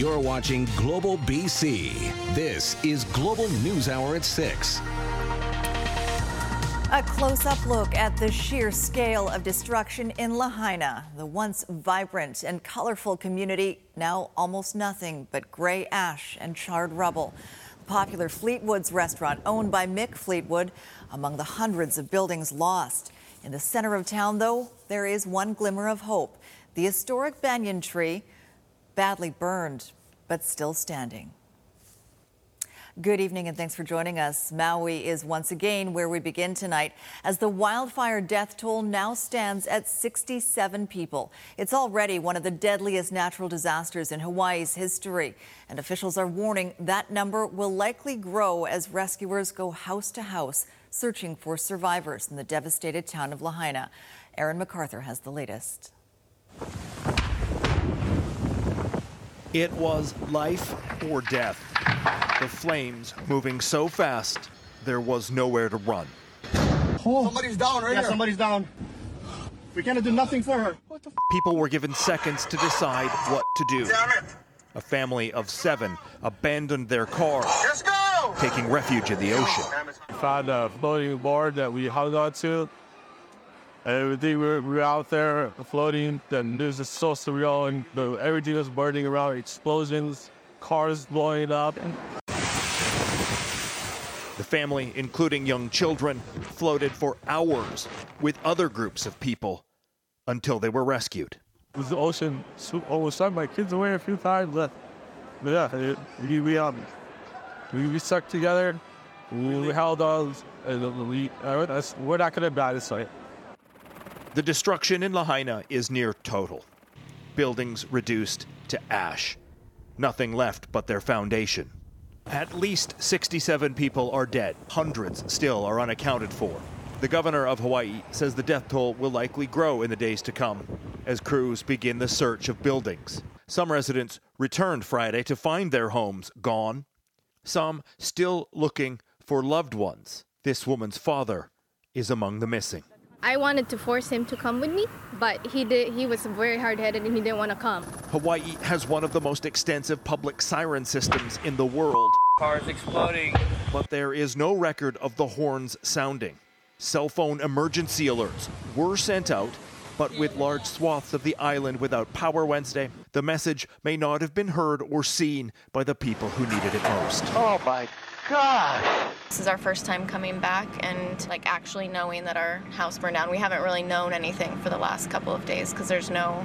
You're watching Global BC. This is Global News Hour at 6. A close up look at the sheer scale of destruction in Lahaina, the once vibrant and colorful community, now almost nothing but gray ash and charred rubble. The popular Fleetwood's restaurant, owned by Mick Fleetwood, among the hundreds of buildings lost. In the center of town, though, there is one glimmer of hope the historic banyan tree, badly burned, but still standing. Good evening and thanks for joining us. Maui is once again where we begin tonight as the wildfire death toll now stands at 67 people. It's already one of the deadliest natural disasters in Hawaii's history, and officials are warning that number will likely grow as rescuers go house to house searching for survivors in the devastated town of Lahaina. Aaron McArthur has the latest. It was life or death. The flames moving so fast, there was nowhere to run. Oh. Somebody's down right yeah, here. somebody's down. We cannot do nothing for her. People were given seconds to decide what to do. A family of seven abandoned their car, taking refuge in the ocean. We found a floating board that we hung on to. Everything we were, we were out there floating, and was just so surreal, and the, everything was burning around, explosions, cars blowing up. The family, including young children, floated for hours with other groups of people until they were rescued. it was the ocean almost swept my kids away a few times, but, but yeah, it, we, we, um, we, we stuck together, we, we held on, and we, we're not going to die this way. The destruction in Lahaina is near total. Buildings reduced to ash. Nothing left but their foundation. At least 67 people are dead. Hundreds still are unaccounted for. The governor of Hawaii says the death toll will likely grow in the days to come as crews begin the search of buildings. Some residents returned Friday to find their homes gone. Some still looking for loved ones. This woman's father is among the missing. I wanted to force him to come with me, but he did. He was very hard-headed and he didn't want to come. Hawaii has one of the most extensive public siren systems in the world, Cars exploding. but there is no record of the horns sounding. Cell phone emergency alerts were sent out, but with large swaths of the island without power Wednesday, the message may not have been heard or seen by the people who needed it most. Oh my God. This is our first time coming back and like actually knowing that our house burned down. We haven't really known anything for the last couple of days because there's no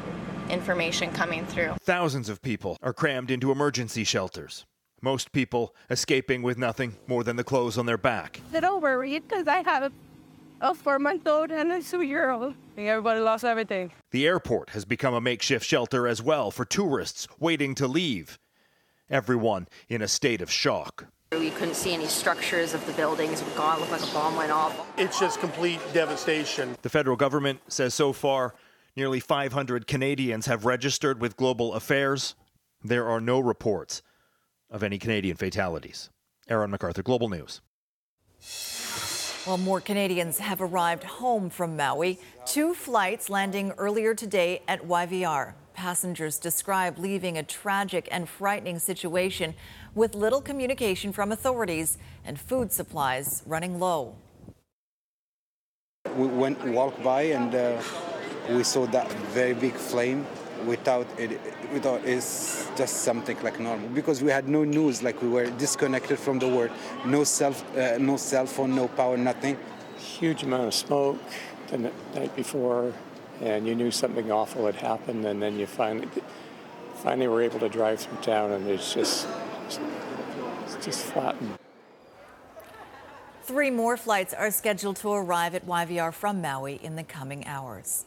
information coming through. Thousands of people are crammed into emergency shelters. Most people escaping with nothing more than the clothes on their back. A little worried because I have a four month old and a two year old. I think everybody lost everything. The airport has become a makeshift shelter as well for tourists waiting to leave. Everyone in a state of shock. We couldn't see any structures of the buildings. It gone, looked like a bomb went off. It's just complete devastation. The federal government says so far nearly 500 Canadians have registered with Global Affairs. There are no reports of any Canadian fatalities. Aaron McArthur, Global News. Well, more Canadians have arrived home from Maui. Two flights landing earlier today at YVR. Passengers describe leaving a tragic and frightening situation with little communication from authorities and food supplies running low. We went walked by and uh, we saw that very big flame. Without it, we thought it's just something like normal because we had no news. Like we were disconnected from the world. No cell, uh, no cell phone, no power, nothing. Huge amount of smoke the night before, and you knew something awful had happened, and then you finally, finally were able to drive through town, and it's just, it's just flattened. Three more flights are scheduled to arrive at YVR from Maui in the coming hours.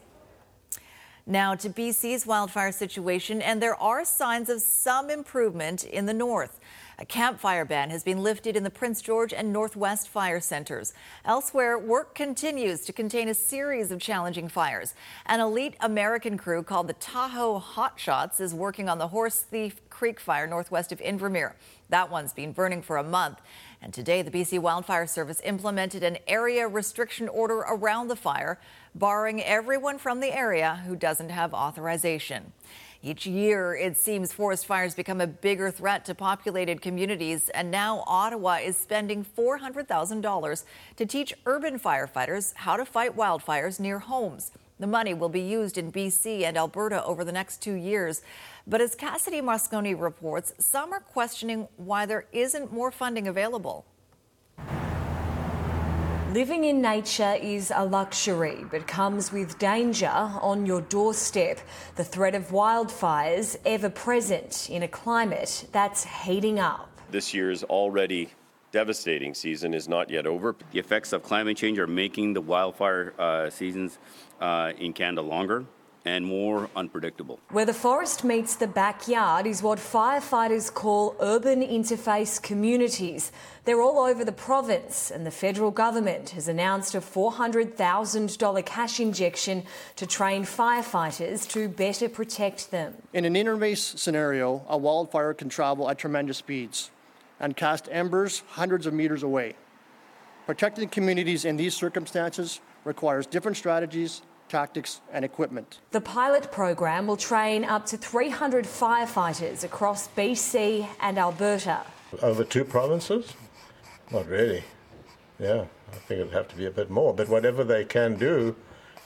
Now to BC's wildfire situation, and there are signs of some improvement in the north. A campfire ban has been lifted in the Prince George and Northwest fire centers. Elsewhere, work continues to contain a series of challenging fires. An elite American crew called the Tahoe Hotshots is working on the Horse Thief Creek fire northwest of Invermere. That one's been burning for a month. And today, the BC Wildfire Service implemented an area restriction order around the fire, barring everyone from the area who doesn't have authorization. Each year, it seems forest fires become a bigger threat to populated communities, and now Ottawa is spending $400,000 to teach urban firefighters how to fight wildfires near homes. The money will be used in BC and Alberta over the next two years. But as Cassidy Mosconi reports, some are questioning why there isn't more funding available. Living in nature is a luxury, but comes with danger on your doorstep. The threat of wildfires ever present in a climate that's heating up. This year's already devastating season is not yet over. The effects of climate change are making the wildfire uh, seasons uh, in Canada longer and more unpredictable. Where the forest meets the backyard is what firefighters call urban interface communities. They're all over the province, and the federal government has announced a $400,000 cash injection to train firefighters to better protect them. In an interface scenario, a wildfire can travel at tremendous speeds and cast embers hundreds of meters away. Protecting communities in these circumstances requires different strategies tactics, and equipment. The pilot program will train up to 300 firefighters across BC and Alberta. Over two provinces? Not really. Yeah, I think it'd have to be a bit more. But whatever they can do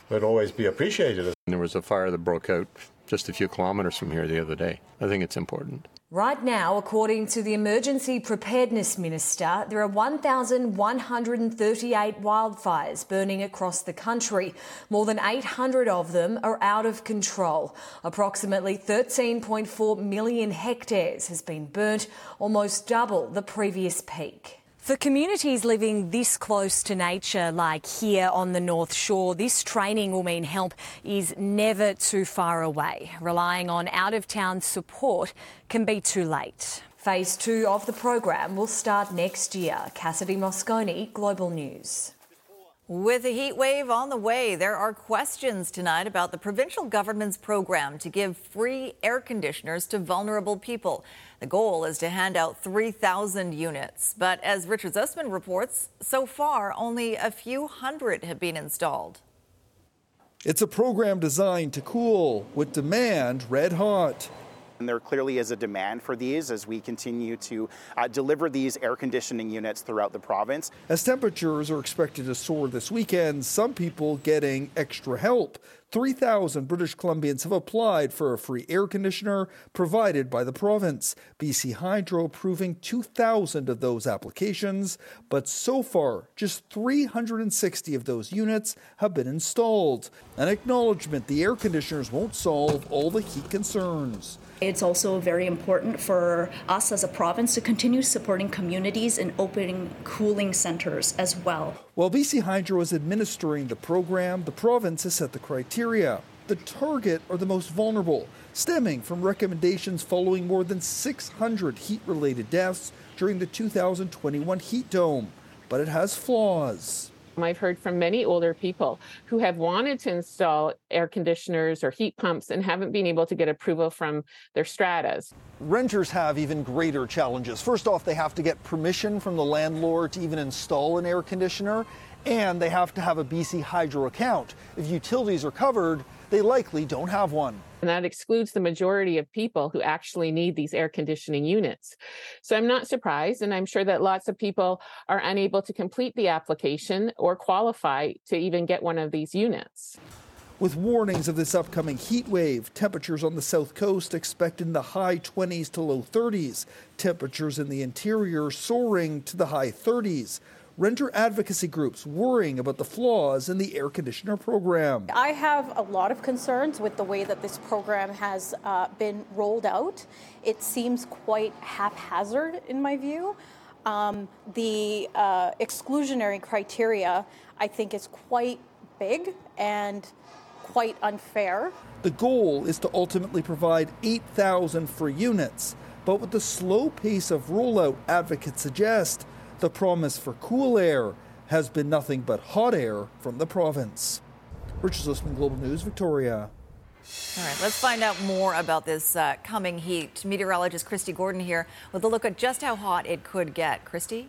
would always be appreciated. There was a fire that broke out just a few kilometers from here the other day. I think it's important. Right now, according to the Emergency Preparedness Minister, there are 1,138 wildfires burning across the country. More than 800 of them are out of control. Approximately 13.4 million hectares has been burnt, almost double the previous peak. For communities living this close to nature, like here on the North Shore, this training will mean help is never too far away. Relying on out of town support can be too late. Phase two of the program will start next year. Cassidy Mosconi, Global News. With a heat wave on the way, there are questions tonight about the provincial government's program to give free air conditioners to vulnerable people. The goal is to hand out 3,000 units. But as Richard Zussman reports, so far only a few hundred have been installed. It's a program designed to cool, with demand red hot. And there clearly is a demand for these as we continue to uh, deliver these air conditioning units throughout the province. As temperatures are expected to soar this weekend, some people getting extra help. 3,000 British Columbians have applied for a free air conditioner provided by the province. BC Hydro approving 2,000 of those applications, but so far, just 360 of those units have been installed. An acknowledgement the air conditioners won't solve all the heat concerns. It's also very important for us as a province to continue supporting communities in opening cooling centers as well. While BC Hydro is administering the program, the province has set the criteria. The target are the most vulnerable, stemming from recommendations following more than 600 heat related deaths during the 2021 heat dome. But it has flaws. Um, I've heard from many older people who have wanted to install air conditioners or heat pumps and haven't been able to get approval from their stratas. Renters have even greater challenges. First off, they have to get permission from the landlord to even install an air conditioner, and they have to have a BC Hydro account. If utilities are covered, they likely don't have one. And that excludes the majority of people who actually need these air conditioning units. So I'm not surprised, and I'm sure that lots of people are unable to complete the application or qualify to even get one of these units. With warnings of this upcoming heat wave, temperatures on the south coast expected in the high 20s to low 30s, temperatures in the interior soaring to the high 30s renter advocacy groups worrying about the flaws in the air conditioner program. I have a lot of concerns with the way that this program has uh, been rolled out. It seems quite haphazard, in my view. Um, the uh, exclusionary criteria, I think, is quite big and quite unfair. The goal is to ultimately provide 8,000 free units. But with the slow pace of rollout, advocates suggest the promise for cool air has been nothing but hot air from the province. Richard Zussman, Global News, Victoria. All right, let's find out more about this uh, coming heat. Meteorologist Kristi Gordon here with a look at just how hot it could get. Kristi?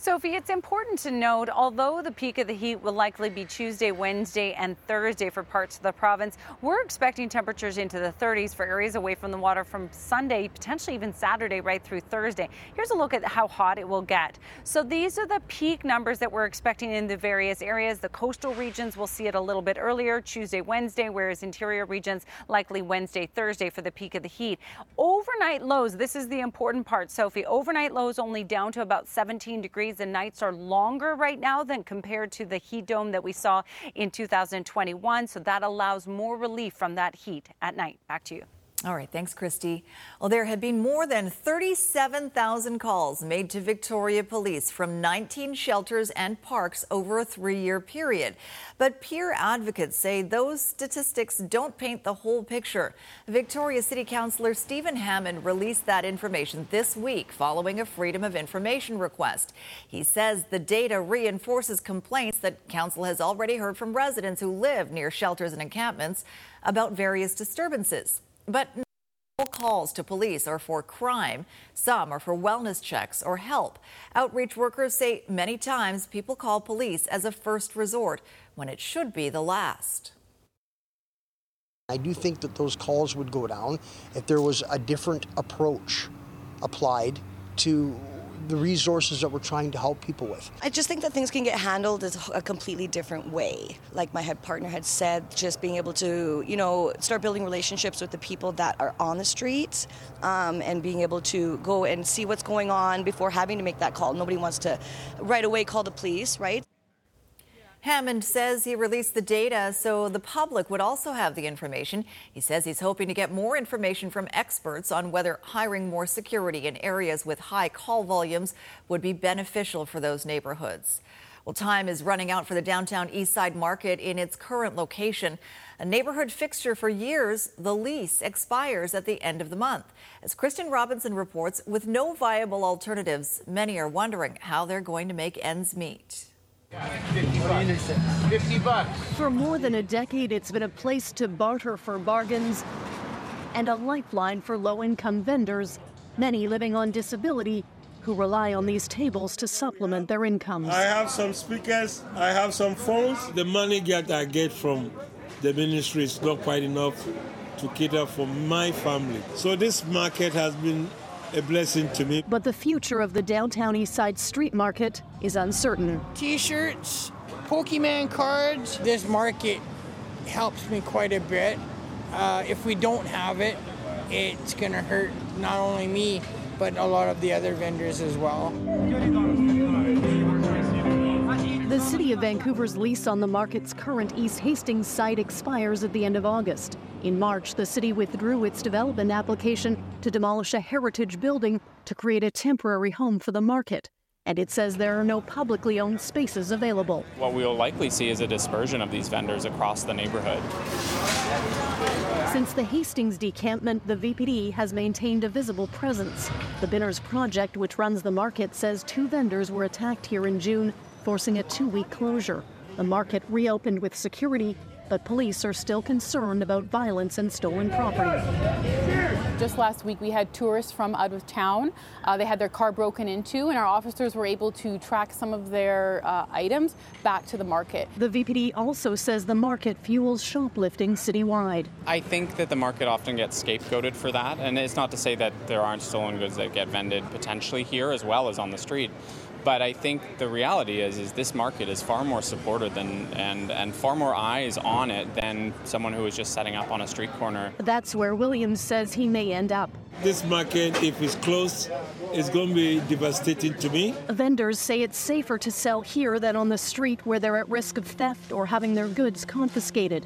Sophie, it's important to note, although the peak of the heat will likely be Tuesday, Wednesday, and Thursday for parts of the province, we're expecting temperatures into the 30s for areas away from the water from Sunday, potentially even Saturday, right through Thursday. Here's a look at how hot it will get. So these are the peak numbers that we're expecting in the various areas. The coastal regions will see it a little bit earlier, Tuesday, Wednesday, whereas interior regions likely Wednesday, Thursday for the peak of the heat. Overnight lows, this is the important part, Sophie. Overnight lows only down to about 17 degrees degrees. The nights are longer right now than compared to the heat dome that we saw in 2021. So that allows more relief from that heat at night. Back to you. All right, thanks, Kristi. Well, there have been more than 37,000 calls made to Victoria Police from 19 shelters and parks over a three year period. But peer advocates say those statistics don't paint the whole picture. Victoria City Councillor Stephen Hammond released that information this week following a Freedom of Information request. He says the data reinforces complaints that Council has already heard from residents who live near shelters and encampments about various disturbances. But all calls to police are for crime. Some are for wellness checks or help. Outreach workers say many times people call police as a first resort when it should be the last. I do think that those calls would go down if there was a different approach applied to the resources that we're trying to help people with. I just think that things can get handled a completely different way. Like my head partner had said, just being able to, you know, start building relationships with the people that are on the streets um, and being able to go and see what's going on before having to make that call. Nobody wants to right away call the police, right? Hammond says he released the data so the public would also have the information. He says he's hoping to get more information from experts on whether hiring more security in areas with high call volumes would be beneficial for those neighborhoods. Well, time is running out for the downtown Eastside Market in its current location. A neighborhood fixture for years, the lease expires at the end of the month. As Kristen Robinson reports, with no viable alternatives, many are wondering how they're going to make ends meet. 50 bucks. 50 bucks. For more than a decade, it's been a place to barter for bargains and a lifeline for low income vendors, many living on disability who rely on these tables to supplement their incomes. I have some speakers, I have some phones. The money that I get from the ministry is not quite enough to cater for my family. So this market has been a blessing to me. But the future of the downtown Eastside street market is uncertain. T shirts, Pokemon cards. This market helps me quite a bit. Uh, if we don't have it, it's going to hurt not only me, but a lot of the other vendors as well. The City of Vancouver's lease on the market's current East Hastings site expires at the end of August. In March, the city withdrew its development application to demolish a heritage building to create a temporary home for the market. And it says there are no publicly owned spaces available. What we will likely see is a dispersion of these vendors across the neighborhood. Since the Hastings decampment, the VPD has maintained a visible presence. The Binners Project, which runs the market, says two vendors were attacked here in June, forcing a two week closure. The market reopened with security but police are still concerned about violence and stolen property. Just last week, we had tourists from out of town. Uh, they had their car broken into, and our officers were able to track some of their uh, items back to the market. The VPD also says the market fuels shoplifting citywide. I think that the market often gets scapegoated for that, and it's not to say that there aren't stolen goods that get vended potentially here as well as on the street. But I think the reality is, is this market is far more supported than and and far more eyes on it than someone who is just setting up on a street corner. That's where Williams says he may end up. This market, if it's closed, is going to be devastating to me. Vendors say it's safer to sell here than on the street where they're at risk of theft or having their goods confiscated.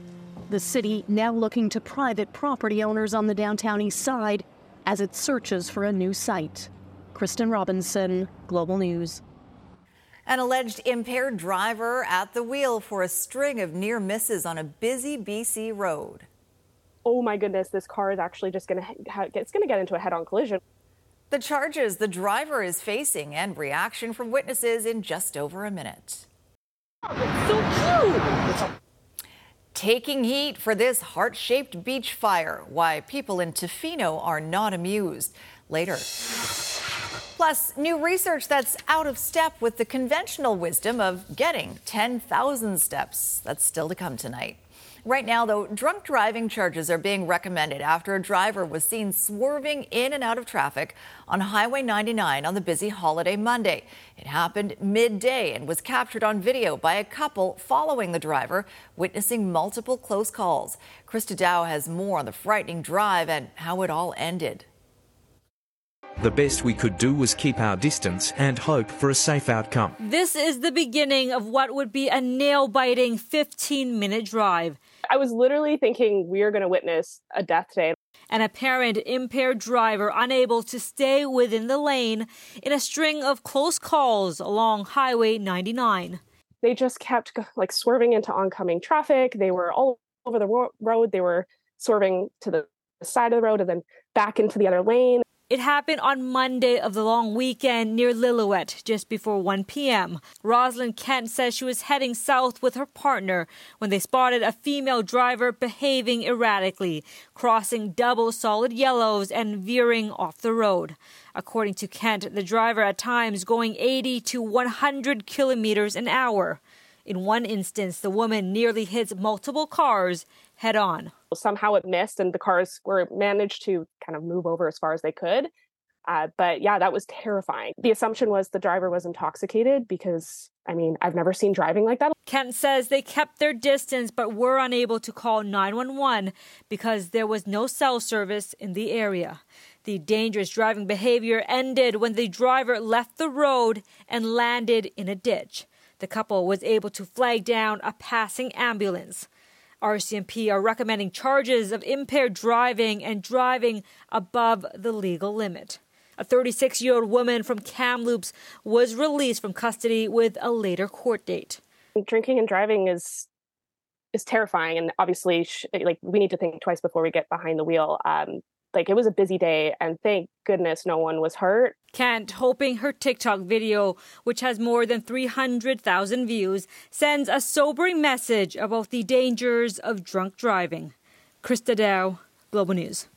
The city now looking to private property owners on the downtown east side as it searches for a new site. Kristen Robinson, Global News. An alleged impaired driver at the wheel for a string of near misses on a busy BC road. Oh my goodness, this car is actually just going to it's going to get into a head-on collision. The charges the driver is facing and reaction from witnesses in just over a minute. Oh, so cute. Taking heat for this heart shaped beach fire. Why people in Tofino are not amused. Later. Plus, new research that's out of step with the conventional wisdom of getting 10,000 steps. That's still to come tonight. Right now, though, drunk driving charges are being recommended after a driver was seen swerving in and out of traffic on Highway 99 on the busy holiday Monday. It happened midday and was captured on video by a couple following the driver, witnessing multiple close calls. Christa Dao has more on the frightening drive and how it all ended. The best we could do was keep our distance and hope for a safe outcome. This is the beginning of what would be a nail biting 15 minute drive. I was literally thinking we are going to witness a death today. An apparent impaired driver unable to stay within the lane in a string of close calls along Highway 99. They just kept like swerving into oncoming traffic. They were all over the road. They were swerving to the side of the road and then back into the other lane. It happened on Monday of the long weekend near Lillooet, just before 1 p.m. Rosalind Kent says she was heading south with her partner when they spotted a female driver behaving erratically, crossing double solid yellows and veering off the road. According to Kent, the driver at times going 80 to 100 kilometers an hour. In one instance, the woman nearly hits multiple cars head on. Somehow it missed, and the cars were managed to kind of move over as far as they could. Uh, but yeah, that was terrifying. The assumption was the driver was intoxicated because, I mean, I've never seen driving like that. Kent says they kept their distance but were unable to call 911 because there was no cell service in the area. The dangerous driving behavior ended when the driver left the road and landed in a ditch. The couple was able to flag down a passing ambulance. RCMP are recommending charges of impaired driving and driving above the legal limit. A 36 year old woman from Kamloops was released from custody with a later court date. Drinking and driving is is terrifying, and obviously, like we need to think twice before we get behind the wheel. Um, like it was a busy day and thank goodness no one was hurt. Kent, hoping her TikTok video, which has more than 300,000 views, sends a sobering message about the dangers of drunk driving. Christa Dao, Global News.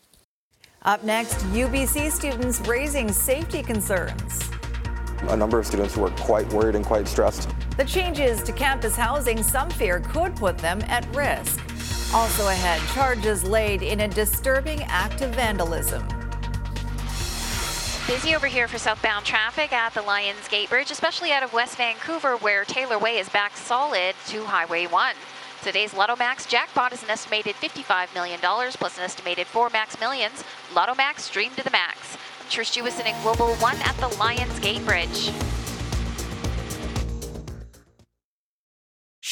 Up next, UBC students raising safety concerns. A number of students were quite worried and quite stressed. The changes to campus housing some fear could put them at risk. Also ahead, charges laid in a disturbing act of vandalism. Busy over here for southbound traffic at the Lions Gate Bridge, especially out of West Vancouver, where Taylor Way is back solid to Highway 1. Today's Lotto Max jackpot is an estimated $55 million plus an estimated 4 max millions. Lotto Max streamed to the max. Trish Jewison in Global 1 at the Lions Gate Bridge.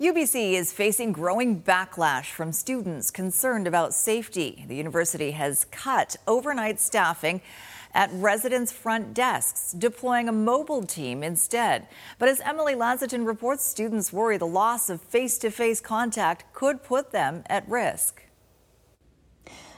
UBC is facing growing backlash from students concerned about safety. The university has cut overnight staffing at residents' front desks, deploying a mobile team instead. But as Emily Lazatin reports, students worry the loss of face to face contact could put them at risk.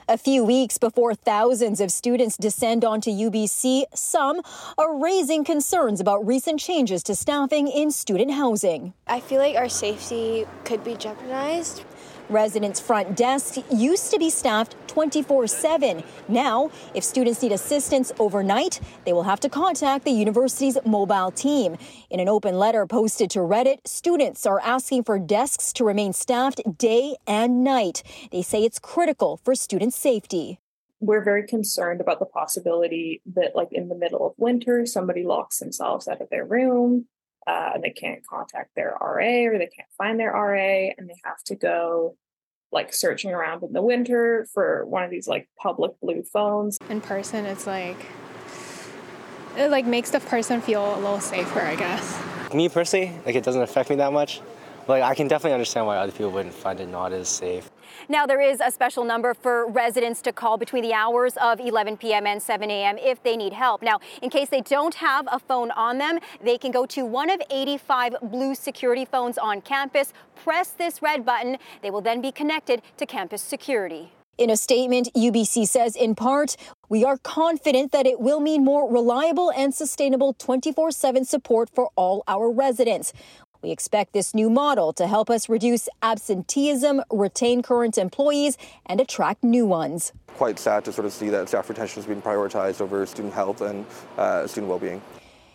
A few weeks before thousands of students descend onto UBC, some are raising concerns about recent changes to staffing in student housing. I feel like our safety could be jeopardized. Residents' front desks used to be staffed 24 7. Now, if students need assistance overnight, they will have to contact the university's mobile team. In an open letter posted to Reddit, students are asking for desks to remain staffed day and night. They say it's critical for student safety. We're very concerned about the possibility that, like, in the middle of winter, somebody locks themselves out of their room uh, and they can't contact their RA or they can't find their RA and they have to go like searching around in the winter for one of these like public blue phones. In person, it's like it like makes the person feel a little safer, I guess. Me personally, like it doesn't affect me that much. But like, I can definitely understand why other people wouldn't find it not as safe. Now, there is a special number for residents to call between the hours of 11 p.m. and 7 a.m. if they need help. Now, in case they don't have a phone on them, they can go to one of 85 blue security phones on campus, press this red button. They will then be connected to campus security. In a statement, UBC says, in part, we are confident that it will mean more reliable and sustainable 24 7 support for all our residents. We expect this new model to help us reduce absenteeism, retain current employees, and attract new ones. Quite sad to sort of see that staff retention is being prioritized over student health and uh, student well-being.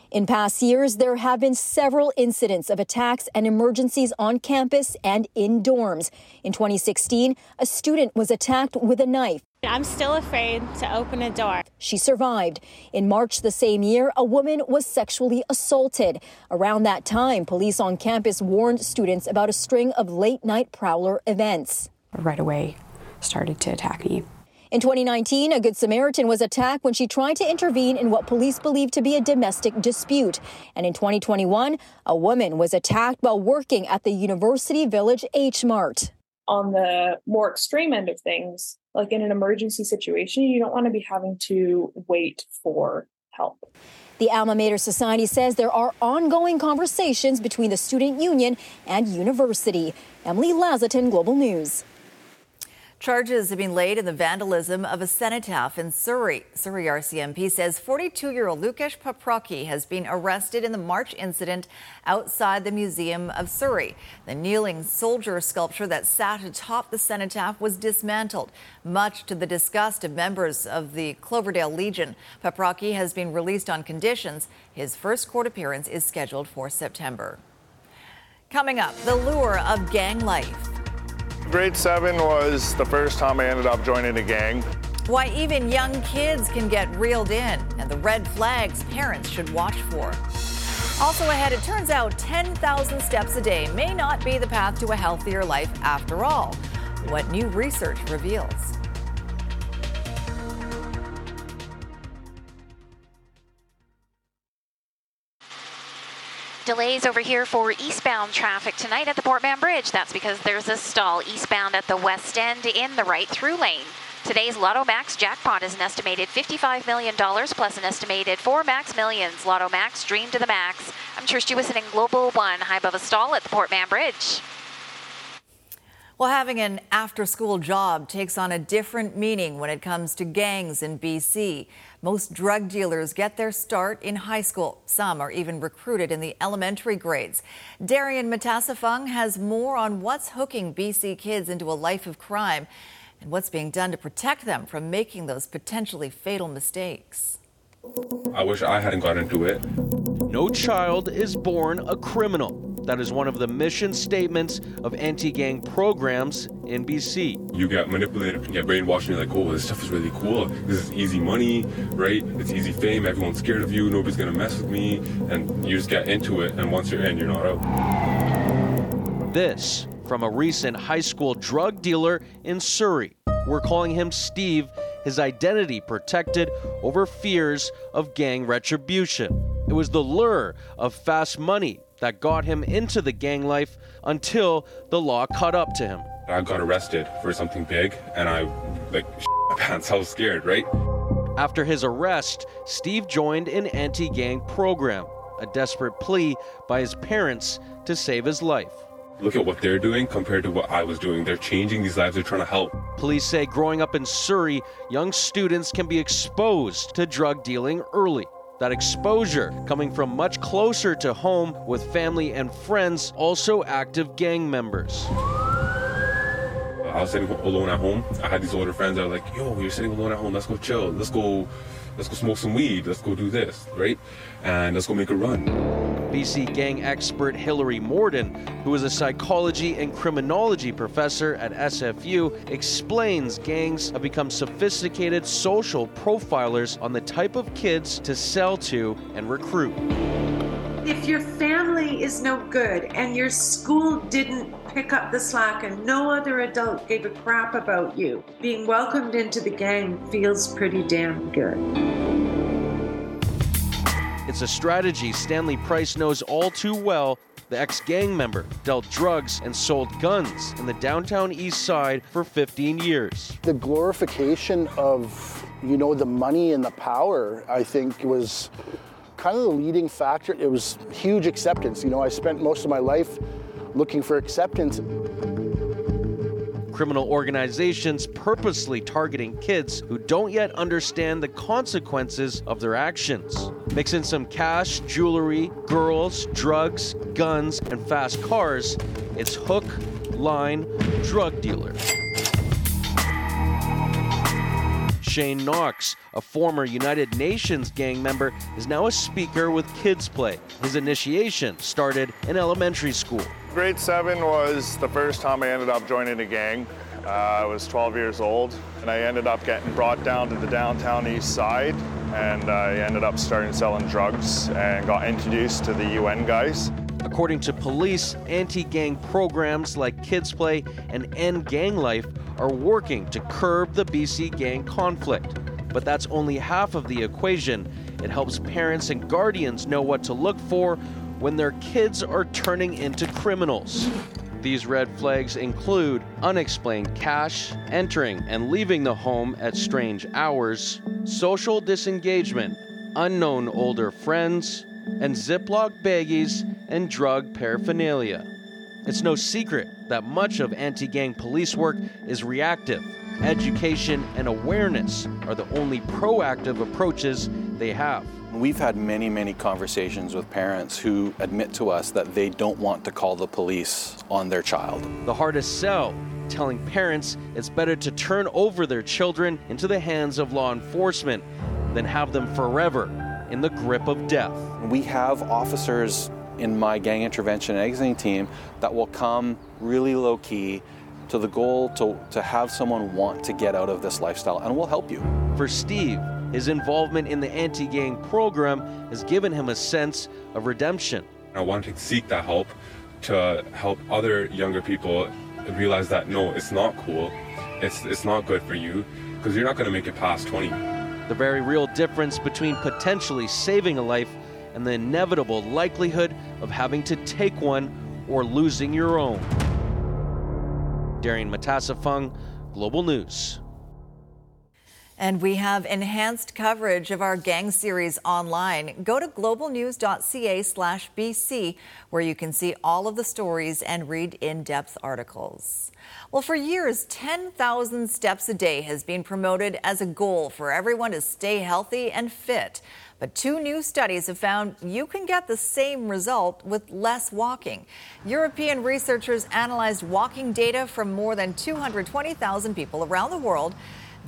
In past years, there have been several incidents of attacks and emergencies on campus and in dorms. In 2016, a student was attacked with a knife. I'm still afraid to open a door. She survived. In March the same year, a woman was sexually assaulted. Around that time, police on campus warned students about a string of late night prowler events. Right away, started to attack me. In 2019, a Good Samaritan was attacked when she tried to intervene in what police believed to be a domestic dispute. And in 2021, a woman was attacked while working at the University Village H Mart. On the more extreme end of things, like in an emergency situation, you don't want to be having to wait for help. The Alma Mater Society says there are ongoing conversations between the student union and university. Emily Lazatin, Global News. Charges have been laid in the vandalism of a cenotaph in Surrey. Surrey RCMP says 42 year old Lukasz Paprocki has been arrested in the March incident outside the Museum of Surrey. The kneeling soldier sculpture that sat atop the cenotaph was dismantled, much to the disgust of members of the Cloverdale Legion. Paprocki has been released on conditions. His first court appearance is scheduled for September. Coming up, the lure of gang life. Grade 7 was the first time I ended up joining a gang. Why even young kids can get reeled in, and the red flags parents should watch for. Also ahead, it turns out 10,000 steps a day may not be the path to a healthier life after all. What new research reveals. Delays over here for eastbound traffic tonight at the Port Mann Bridge. That's because there's a stall eastbound at the west end in the right through lane. Today's Lotto Max jackpot is an estimated $55 million plus an estimated four max millions. Lotto Max, dream to the max. I'm Trish Jewison in Global One, high above a stall at the Port Mann Bridge. Well, having an after school job takes on a different meaning when it comes to gangs in BC. Most drug dealers get their start in high school. Some are even recruited in the elementary grades. Darrian Matassa-Fung has more on what's hooking BC kids into a life of crime and what's being done to protect them from making those potentially fatal mistakes. I wish I hadn't gotten into it. No child is born a criminal. That is one of the mission statements of anti gang programs in BC. You get manipulated, you get brainwashed, and you're like, oh, this stuff is really cool. This is easy money, right? It's easy fame. Everyone's scared of you. Nobody's going to mess with me. And you just get into it. And once you're in, you're not out. This from a recent high school drug dealer in Surrey. We're calling him Steve, his identity protected over fears of gang retribution. It was the lure of fast money that got him into the gang life until the law caught up to him. I got arrested for something big and I like my pants. I was scared, right? After his arrest, Steve joined an anti-gang program, a desperate plea by his parents to save his life. Look at what they're doing compared to what I was doing. They're changing these lives, they're trying to help. Police say growing up in Surrey, young students can be exposed to drug dealing early. That exposure coming from much closer to home with family and friends, also active gang members. I was sitting alone at home. I had these older friends that were like, yo, you're sitting alone at home, let's go chill, let's go let's go smoke some weed, let's go do this, right? And let's go make a run. BC gang expert Hilary Morden, who is a psychology and criminology professor at SFU, explains gangs have become sophisticated social profilers on the type of kids to sell to and recruit. If your family is no good and your school didn't pick up the slack and no other adult gave a crap about you, being welcomed into the gang feels pretty damn good. It's a strategy Stanley Price knows all too well. The ex gang member dealt drugs and sold guns in the downtown east side for 15 years. The glorification of, you know, the money and the power, I think, was kind of the leading factor. It was huge acceptance. You know, I spent most of my life looking for acceptance. Criminal organizations purposely targeting kids who don't yet understand the consequences of their actions. Mix in some cash, jewelry, girls, drugs, guns, and fast cars. It's hook, line, drug dealer. Shane Knox, a former United Nations gang member, is now a speaker with Kids Play. His initiation started in elementary school. Grade 7 was the first time I ended up joining a gang. Uh, I was 12 years old, and I ended up getting brought down to the downtown east side, and I ended up starting selling drugs and got introduced to the UN guys. According to police, anti gang programs like Kids Play and End Gang Life are working to curb the BC gang conflict. But that's only half of the equation. It helps parents and guardians know what to look for when their kids are turning into criminals. These red flags include unexplained cash, entering and leaving the home at strange hours, social disengagement, unknown older friends, and Ziploc baggies and drug paraphernalia. It's no secret that much of anti gang police work is reactive. Education and awareness are the only proactive approaches they have. We've had many, many conversations with parents who admit to us that they don't want to call the police on their child. The hardest sell, telling parents it's better to turn over their children into the hands of law enforcement than have them forever in the grip of death. We have officers in my gang intervention and exiting team that will come really low key to the goal to, to have someone want to get out of this lifestyle and we'll help you. For Steve, his involvement in the anti gang program has given him a sense of redemption. I want to seek that help to help other younger people realize that no, it's not cool, it's, it's not good for you, because you're not going to make it past 20. The very real difference between potentially saving a life and the inevitable likelihood of having to take one or losing your own. Darrian Matassa-Fung, Global News. And we have enhanced coverage of our gang series online. Go to globalnews.ca slash BC, where you can see all of the stories and read in depth articles. Well, for years, 10,000 steps a day has been promoted as a goal for everyone to stay healthy and fit. But two new studies have found you can get the same result with less walking. European researchers analyzed walking data from more than 220,000 people around the world.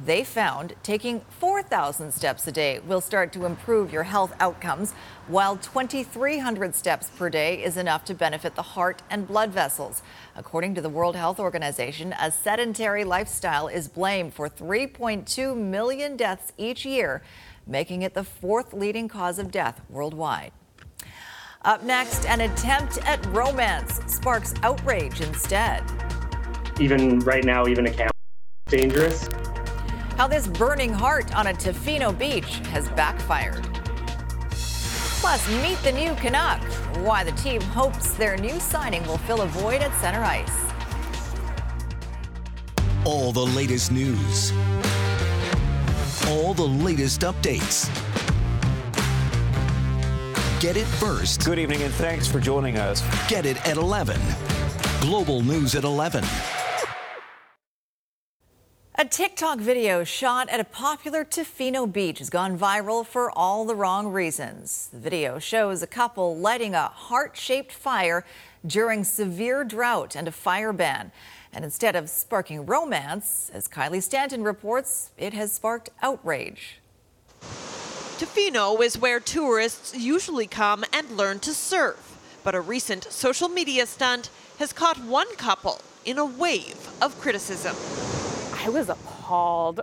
They found taking 4,000 steps a day will start to improve your health outcomes, while 2,300 steps per day is enough to benefit the heart and blood vessels. According to the World Health Organization, a sedentary lifestyle is blamed for 3.2 million deaths each year, making it the fourth leading cause of death worldwide. Up next, an attempt at romance sparks outrage instead. Even right now, even a camera dangerous. How this burning heart on a Tofino beach has backfired. Plus, meet the new Canuck. Why the team hopes their new signing will fill a void at center ice. All the latest news. All the latest updates. Get it first. Good evening and thanks for joining us. Get it at 11. Global News at 11. A TikTok video shot at a popular Tofino beach has gone viral for all the wrong reasons. The video shows a couple lighting a heart shaped fire during severe drought and a fire ban. And instead of sparking romance, as Kylie Stanton reports, it has sparked outrage. Tofino is where tourists usually come and learn to surf. But a recent social media stunt has caught one couple in a wave of criticism. I was appalled appalled.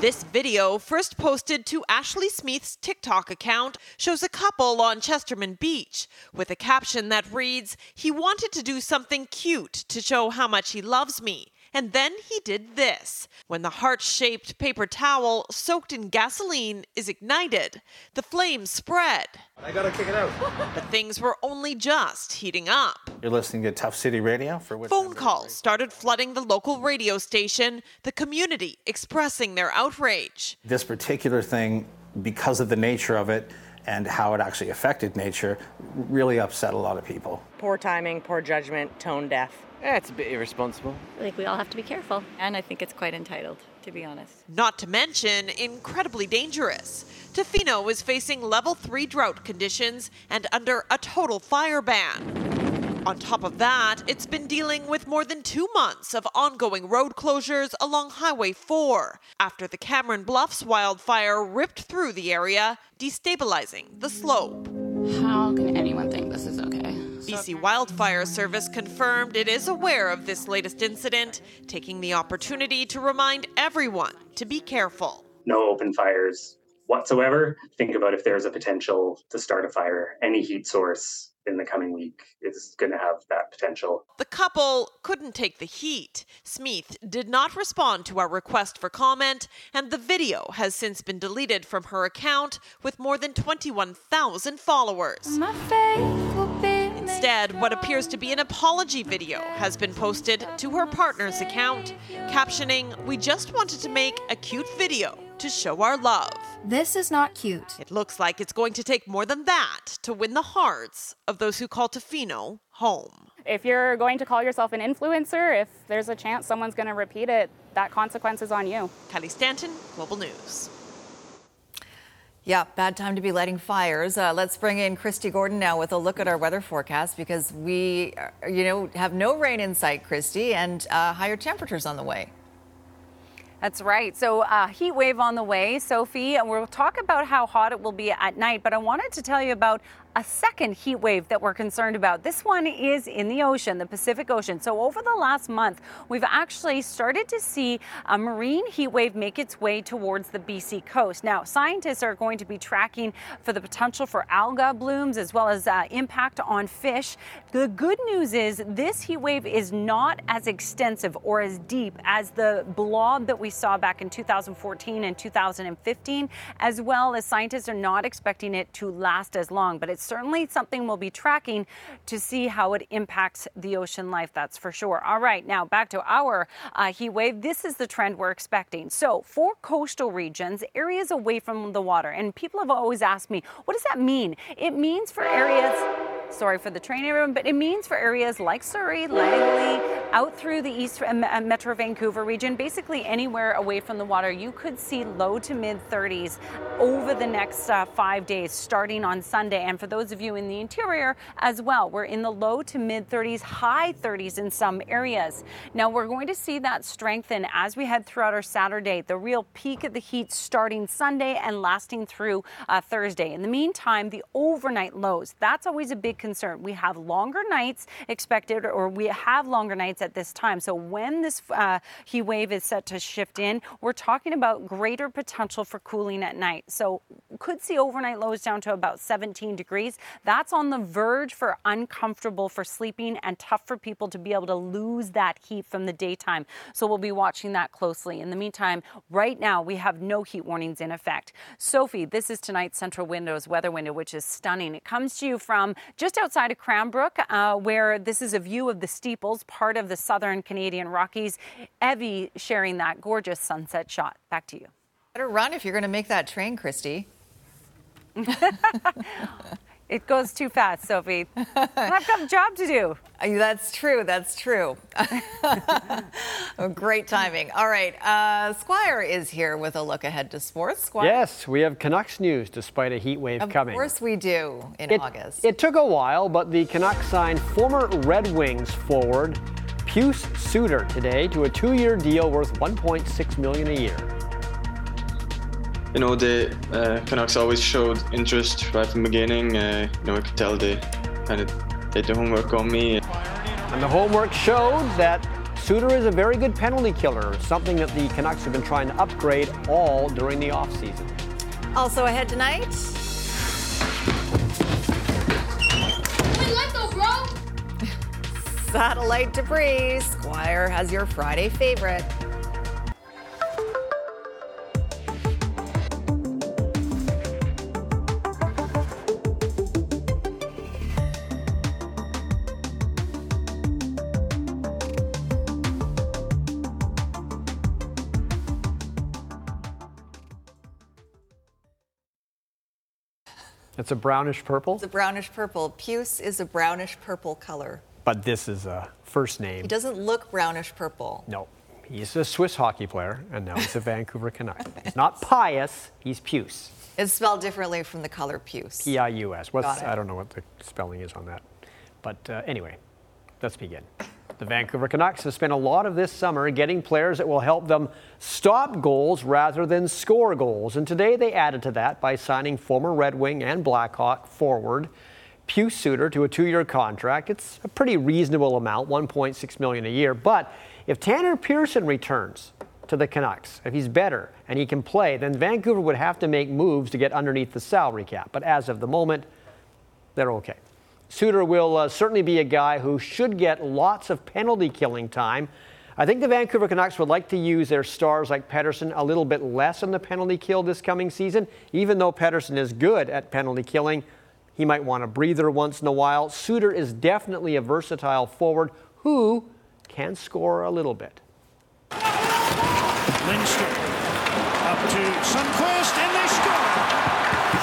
This video, first posted to Ashley Smith's TikTok account, shows a couple on Chesterman Beach with a caption that reads, He wanted to do something cute to show how much he loves me. And then he did this. When the heart shaped paper towel soaked in gasoline is ignited, the flames spread. I gotta kick it out. But things were only just heating up. You're listening to Tough City Radio for Phone calls started flooding the local radio station, the community expressing their outrage. this particular thing, because of the nature of it and how it actually affected nature, really upset a lot of people. Poor timing, poor judgment, tone deaf. Yeah, it's a bit irresponsible. I think we all have to be careful, and I think it's quite entitled, to be honest. Not to mention incredibly dangerous. Tofino is facing level 3 drought conditions and under a total fire ban. On top of that, it's been dealing with more than two months of ongoing road closures along Highway 4 after the Cameron Bluffs wildfire ripped through the area, destabilizing the slope. How can anyone think this is okay? BC Wildfire Service confirmed it is aware of this latest incident, taking the opportunity to remind everyone to be careful. No open fires whatsoever. Think about if there's a potential to start a fire, any heat source in the coming week is going to have that potential. The couple couldn't take the heat. Smith did not respond to our request for comment, and the video has since been deleted from her account with more than 21,000 followers. Instead, what appears to be an apology video has been posted to her partner's account, captioning, We just wanted to make a cute video to show our love. This is not cute. It looks like it's going to take more than that to win the hearts of those who call Tofino home. If you're going to call yourself an influencer, if there's a chance someone's going to repeat it, that consequence is on you. Kylie Stanton, Global News. Yeah, bad time to be lighting fires. Uh, let's bring in Kristi Gordon now with a look at our weather forecast because we, uh, you know, have no rain in sight, Christy, and uh, higher temperatures on the way. That's right. So, uh, heat wave on the way, Sophie, and we'll talk about how hot it will be at night. But I wanted to tell you about a second heat wave that we're concerned about. This one is in the ocean, the Pacific Ocean. So, over the last month, we've actually started to see a marine heat wave make its way towards the BC coast. Now, scientists are going to be tracking for the potential for alga blooms as well as uh, impact on fish. The good news is this heat wave is not as extensive or as deep as the blob that we saw back in 2014 and 2015, as well as scientists are not expecting it to last as long. But it's certainly something we'll be tracking to see how it impacts the ocean life, that's for sure. All right, now back to our uh, heat wave. This is the trend we're expecting. So, for coastal regions, areas away from the water, and people have always asked me, what does that mean? It means for areas sorry for the train area, but it means for areas like Surrey, Langley, out through the east uh, Metro Vancouver region, basically anywhere away from the water, you could see low to mid 30s over the next uh, five days, starting on Sunday. And for those of you in the interior as well, we're in the low to mid 30s, high 30s in some areas. Now we're going to see that strengthen as we head throughout our Saturday. The real peak of the heat starting Sunday and lasting through uh, Thursday. In the meantime, the overnight lows, that's always a big concern. We have longer nights expected, or we have longer nights at this time. So when this uh, heat wave is set to shift in, we're talking about greater potential for cooling at night. So could see overnight lows down to about 17 degrees. That's on the verge for uncomfortable for sleeping and tough for people to be able to lose that heat from the daytime. So we'll be watching that closely. In the meantime, right now we have no heat warnings in effect. Sophie, this is tonight's central windows weather window, which is stunning. It comes to you from just outside of Cranbrook, uh, where this is a view of the steeples, part of the southern Canadian Rockies. Evie sharing that gorgeous sunset shot. Back to you. Better run if you're going to make that train, Kristi. It goes too fast, Sophie. I've got a job to do. That's true. That's true. Great timing. All right. Uh, Squire is here with a look ahead to sports. Squire. Yes, we have Canucks news despite a heat wave of coming. Of course we do in it, August. It took a while, but the Canucks signed former Red Wings forward Pius Suter today to a two-year deal worth 1.6 million a year you know, the uh, Canucks always showed interest right from the beginning. Uh, you know, I could tell they kind of did the homework on me. And the homework showed that Suter is a very good penalty killer, something that the Canucks have been trying to upgrade all during the offseason. Also ahead tonight. Satellite debris. Squire has your Friday favorite. It's a brownish purple. It's a brownish purple. Puce is a brownish purple color. But this is a first name. He doesn't look brownish purple. No. He's a Swiss hockey player, and now he's a Vancouver Canuck. He's not Pius, he's Puce. It's spelled differently from the color puce. P I U S. What's Got it. I don't know what the spelling is on that. But uh, anyway, let's begin. The Vancouver Canucks have spent a lot of this summer getting players that will help them stop goals rather than score goals. And today they added to that by signing former Red Wing and Blackhawk forward Pius Suter to a two-year contract. It's a pretty reasonable amount, 1.6 million a year. But if Tanner Pearson returns to the Canucks, if he's better and he can play, then Vancouver would have to make moves to get underneath the salary cap. But as of the moment, they're okay. Suter will uh, certainly be a guy who should get lots of penalty killing time. I think the Vancouver Canucks would like to use their stars like Pettersson a little bit less in the penalty kill this coming season. Even though Pettersson is good at penalty killing, he might want a breather once in a while. Suter is definitely a versatile forward who can score a little bit. Lindstrom up to Sundqvist, and they score.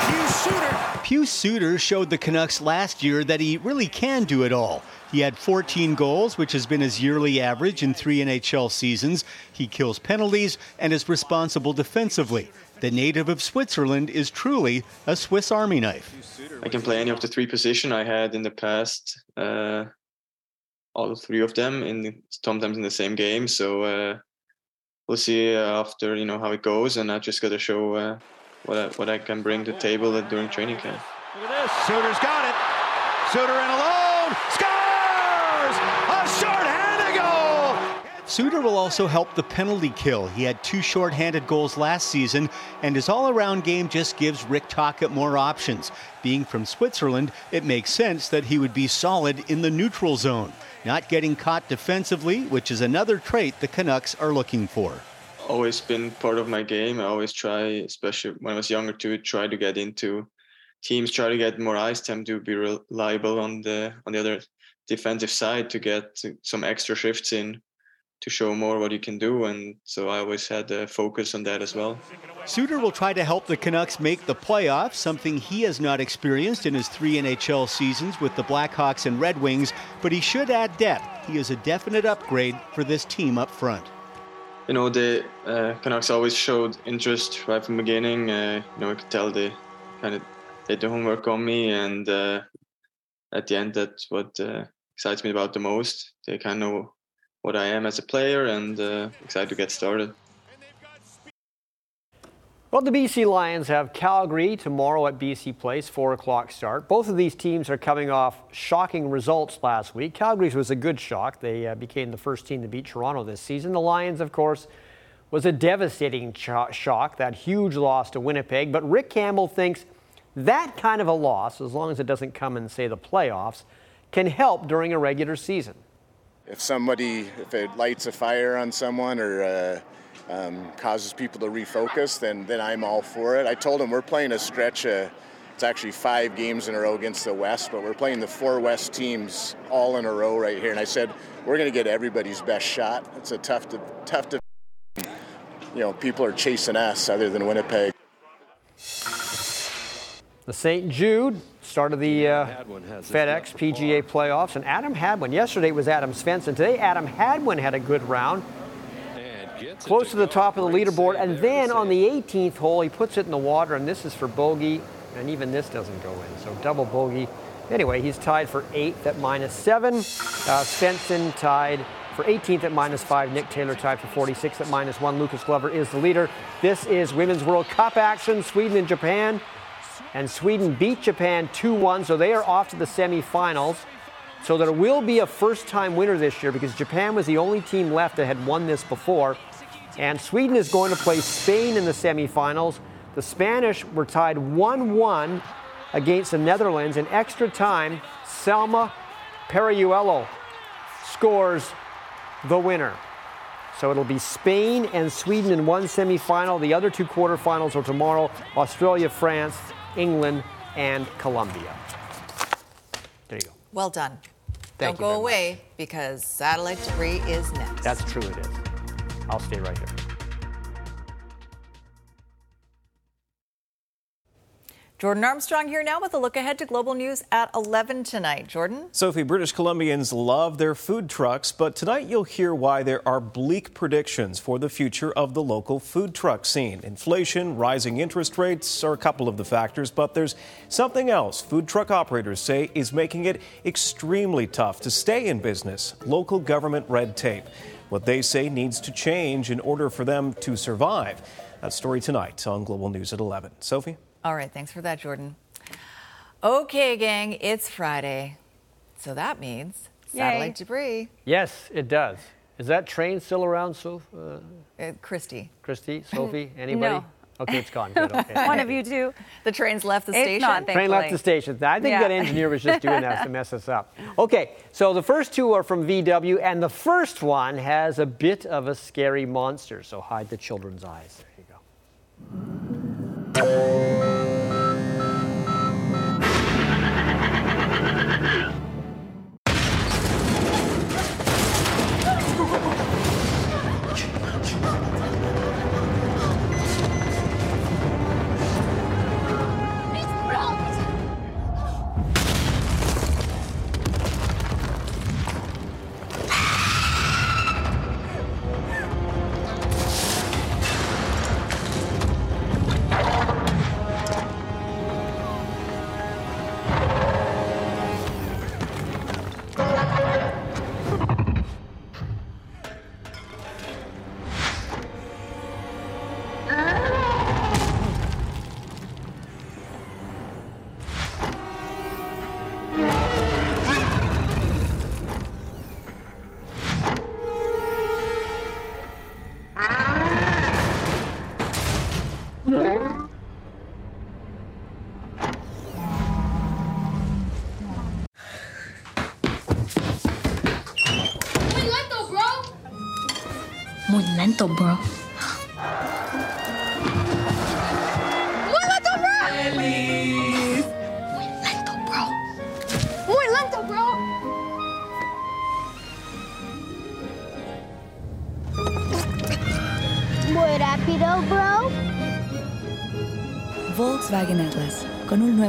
Hugh Suter. Pius Suter showed the Canucks last year that he really can do it all. He had 14 goals, which has been his yearly average in three NHL seasons. He kills penalties and is responsible defensively. The native of Switzerland is truly a Swiss Army knife. I can play any of the three positions I had in the past. Uh, all three of them in the, sometimes in the same game. So uh, we'll see uh, after you know how it goes, and I just got to show uh, what I, what I can bring to the table that during training camp. Look at this. Suter's got it. Suter in alone. Scores! A shorthanded goal! Suter will also help the penalty kill. He had two shorthanded goals last season, and his all around game just gives Rick Tocchet more options. Being from Switzerland, it makes sense that he would be solid in the neutral zone, not getting caught defensively, which is another trait the Canucks are looking for. Always been part of my game. I always try, especially when I was younger, to try to get into teams, try to get more ice time to be reliable on the on the other defensive side to get some extra shifts in to show more what you can do. And so I always had a focus on that as well. Suter will try to help the Canucks make the playoffs, something he has not experienced in his three NHL seasons with the Blackhawks and Red Wings, but he should add depth. He is a definite upgrade for this team up front. You know, the uh, Canucks always showed interest right from the beginning. Uh, you know, I could tell they kind of did the homework on me, and uh, at the end, that's what uh, excites me about the most. They kind of know what I am as a player, and uh, excited to get started. Well, the BC Lions have Calgary tomorrow at BC Place, 4 o'clock start. Both of these teams are coming off shocking results last week. Calgary's was a good shock. They uh, became the first team to beat Toronto this season. The Lions, of course, was a devastating shock, that huge loss to Winnipeg. But Rick Campbell thinks that kind of a loss, as long as it doesn't come in, say, the playoffs, can help during a regular season. If somebody, if it lights a fire on someone or uh, um, causes people to refocus, then then I'm all for it. I told them we're playing a stretch. Uh, it's actually five games in a row against the West, but we're playing the four West teams all in a row right here. And I said we're going to get everybody's best shot. It's a tough to tough to. You know, people are chasing us other than Winnipeg. The St. Jude started the uh, FedEx PGA playoffs, and Adam Hadwin. Yesterday was Adam Svensson. Today, Adam Hadwin had a good round. Close to the top of the leaderboard, and then on the 18th hole, he puts it in the water, and this is for bogey, and even this doesn't go in. So double bogey. Anyway, he's tied for eighth at minus seven. Uh, Svensson tied for 18th at minus five. Nick Taylor tied for 46th at minus one. Lucas Glover is the leader. This is Women's World Cup action. Sweden and Japan. And Sweden beat Japan 2 1, so they are off to the semifinals. So there will be a first time winner this year because Japan was the only team left that had won this before. And Sweden is going to play Spain in the semifinals. The Spanish were tied 1 1 against the Netherlands in extra time. Salma Paralluelo scores the winner. So it'll be Spain and Sweden in one semifinal. The other two quarterfinals are tomorrow Australia, France, England, and Colombia. There you go. Well done. Thank Don't go away because satellite debris is next. That's true, it is. I'll stay right here. Jordan Armstrong here now with a look ahead to global news at 11 tonight. Jordan? Sophie, British Columbians love their food trucks, but tonight you'll hear why there are bleak predictions for the future of the local food truck scene. Inflation, rising interest rates are a couple of the factors, but there's something else food truck operators say is making it extremely tough to stay in business local government red tape. What they say needs to change in order for them to survive. That story tonight on Global News at 11. Sophie? All right, thanks for that, Jordan. Okay, gang, it's Friday. So that means satellite debris. Yes, it does. Is that train still around, Soph? Uh, Uh, Kristi. Kristi, Sophie, anybody? No. Okay, it's gone. Good. Okay. One of you two. The train's left the It's station. not, Train left the station. I think Yeah. that engineer was just doing that to mess us up. Okay, so the first two are from VW, and the first one has a bit of a scary monster, so hide the children's eyes. There you go.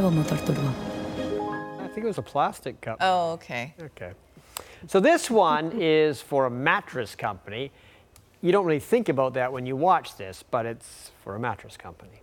Con un nuevo. I think it was a plastic cup. Oh, okay. Okay. So this one is for a mattress company. You don't really think about that when you watch this, but it's for a mattress company.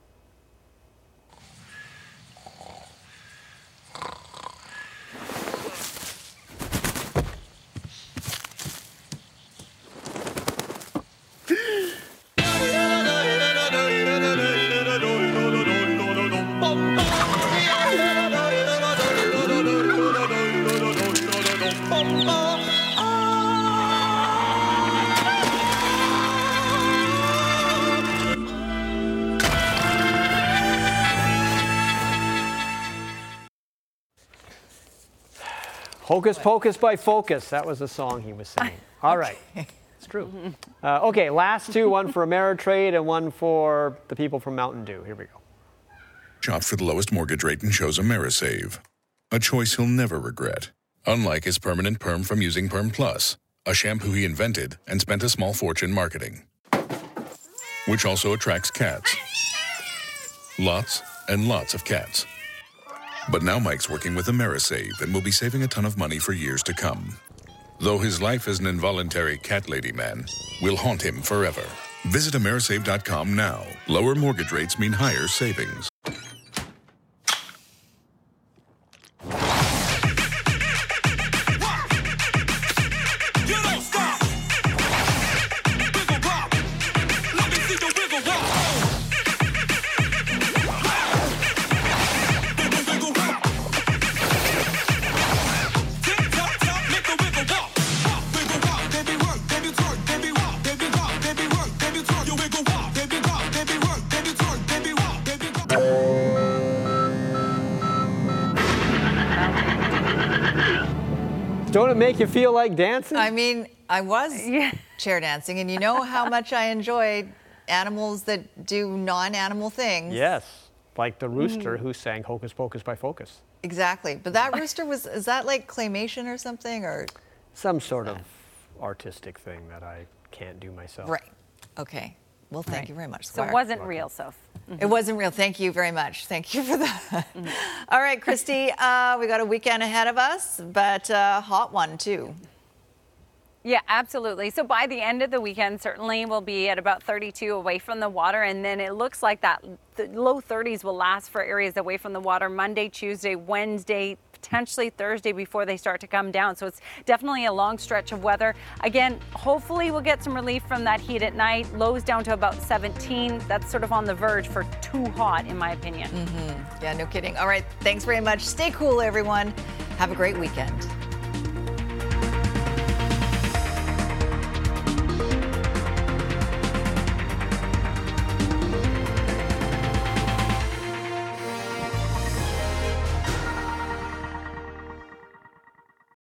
Hocus Pocus by Focus. That was the song he was singing. All right. It's true. Uh, okay, last two one for Ameritrade and one for the people from Mountain Dew. Here we go. Shop for the lowest mortgage rate and chose Amerisave. A choice he'll never regret. Unlike his permanent perm from using Perm Plus, a shampoo he invented and spent a small fortune marketing. Which also attracts cats. Lots and lots of cats. But now Mike's working with Amerisave and will be saving a ton of money for years to come. Though his life as an involuntary cat lady man will haunt him forever. Visit Amerisave.com now. Lower mortgage rates mean higher savings. Don't it make you feel like dancing? I mean, I was chair dancing, and you know how much I enjoy animals that do non-animal things. Yes, like the rooster Mhm. who sang Hocus Pocus by Focus. Exactly. But that rooster was is that like claymation or something or Some sort of artistic thing that I can't do myself. Right. Okay. Well, thank Right. you very much. So it wasn't real, Soph. It wasn't real. Thank you very much. Thank you for that. All right, Kristi, uh, we got a weekend ahead of us, but uh, hot one too. Yeah, absolutely. So by the end of the weekend, certainly we'll be at about 32 away from the water, and then it looks like that low 30s will last for areas away from the water Monday, Tuesday, Wednesday, potentially Thursday before they start to come down. So it's definitely a long stretch of weather. Again, hopefully we'll get some relief from that heat at night. Lows down to about 17. That's sort of on the verge for too hot, in my opinion. Mm-hmm. Yeah, no kidding. All right, thanks very much. Stay cool, everyone. Have a great weekend.